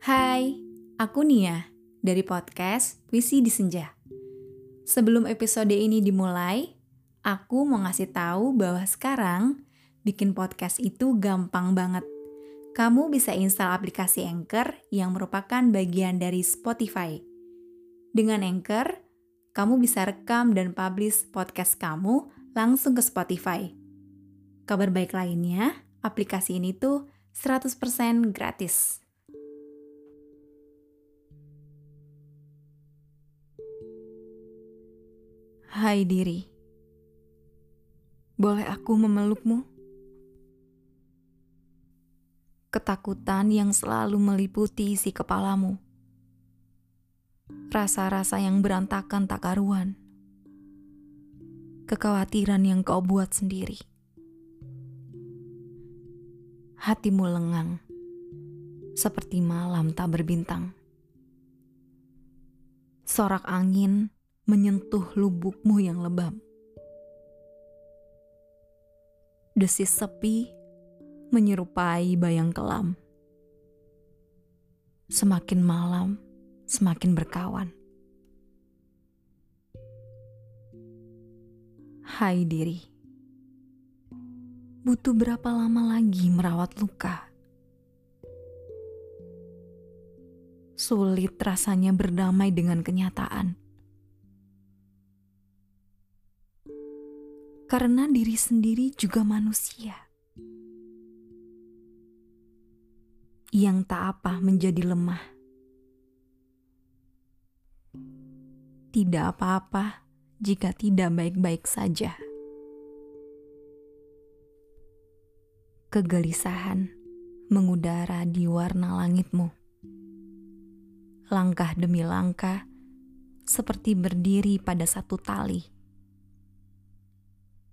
Hai, aku Nia dari podcast Puisi di Senja. Sebelum episode ini dimulai, aku mau ngasih tahu bahwa sekarang bikin podcast itu gampang banget. Kamu bisa install aplikasi Anchor yang merupakan bagian dari Spotify. Dengan Anchor, kamu bisa rekam dan publish podcast kamu langsung ke Spotify. Kabar baik lainnya, aplikasi ini tuh 100% gratis. Hai diri, boleh aku memelukmu? Ketakutan yang selalu meliputi isi kepalamu. Rasa-rasa yang berantakan tak karuan. Kekhawatiran yang kau buat sendiri. Hatimu lengang, seperti malam tak berbintang. Sorak angin menyentuh lubukmu yang lebam. Desis sepi menyerupai bayang kelam. Semakin malam, semakin berkawan. Hai diri, butuh berapa lama lagi merawat luka? Sulit rasanya berdamai dengan kenyataan karena diri sendiri juga manusia. Yang tak apa menjadi lemah. Tidak apa-apa jika tidak baik-baik saja. Kegelisahan mengudara di warna langitmu. Langkah demi langkah, seperti berdiri pada satu tali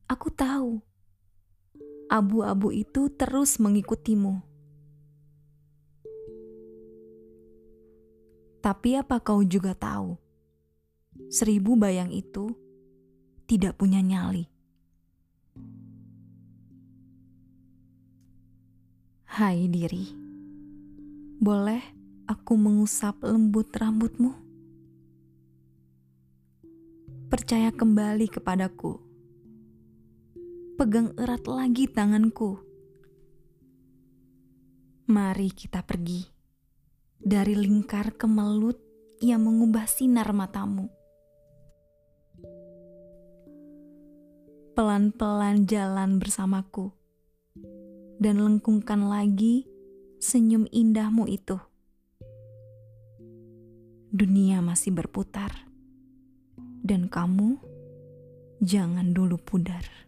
Aku tahu abu-abu itu terus mengikutimu. Tapi apa kau juga tahu, seribu bayang itu tidak punya nyali. Hai diri, boleh aku mengusap lembut rambutmu? Percaya kembali kepadaku pegang erat lagi tanganku. Mari kita pergi dari lingkar kemelut yang mengubah sinar matamu. Pelan-pelan jalan bersamaku dan lengkungkan lagi senyum indahmu itu. Dunia masih berputar, dan kamu jangan dulu pudar.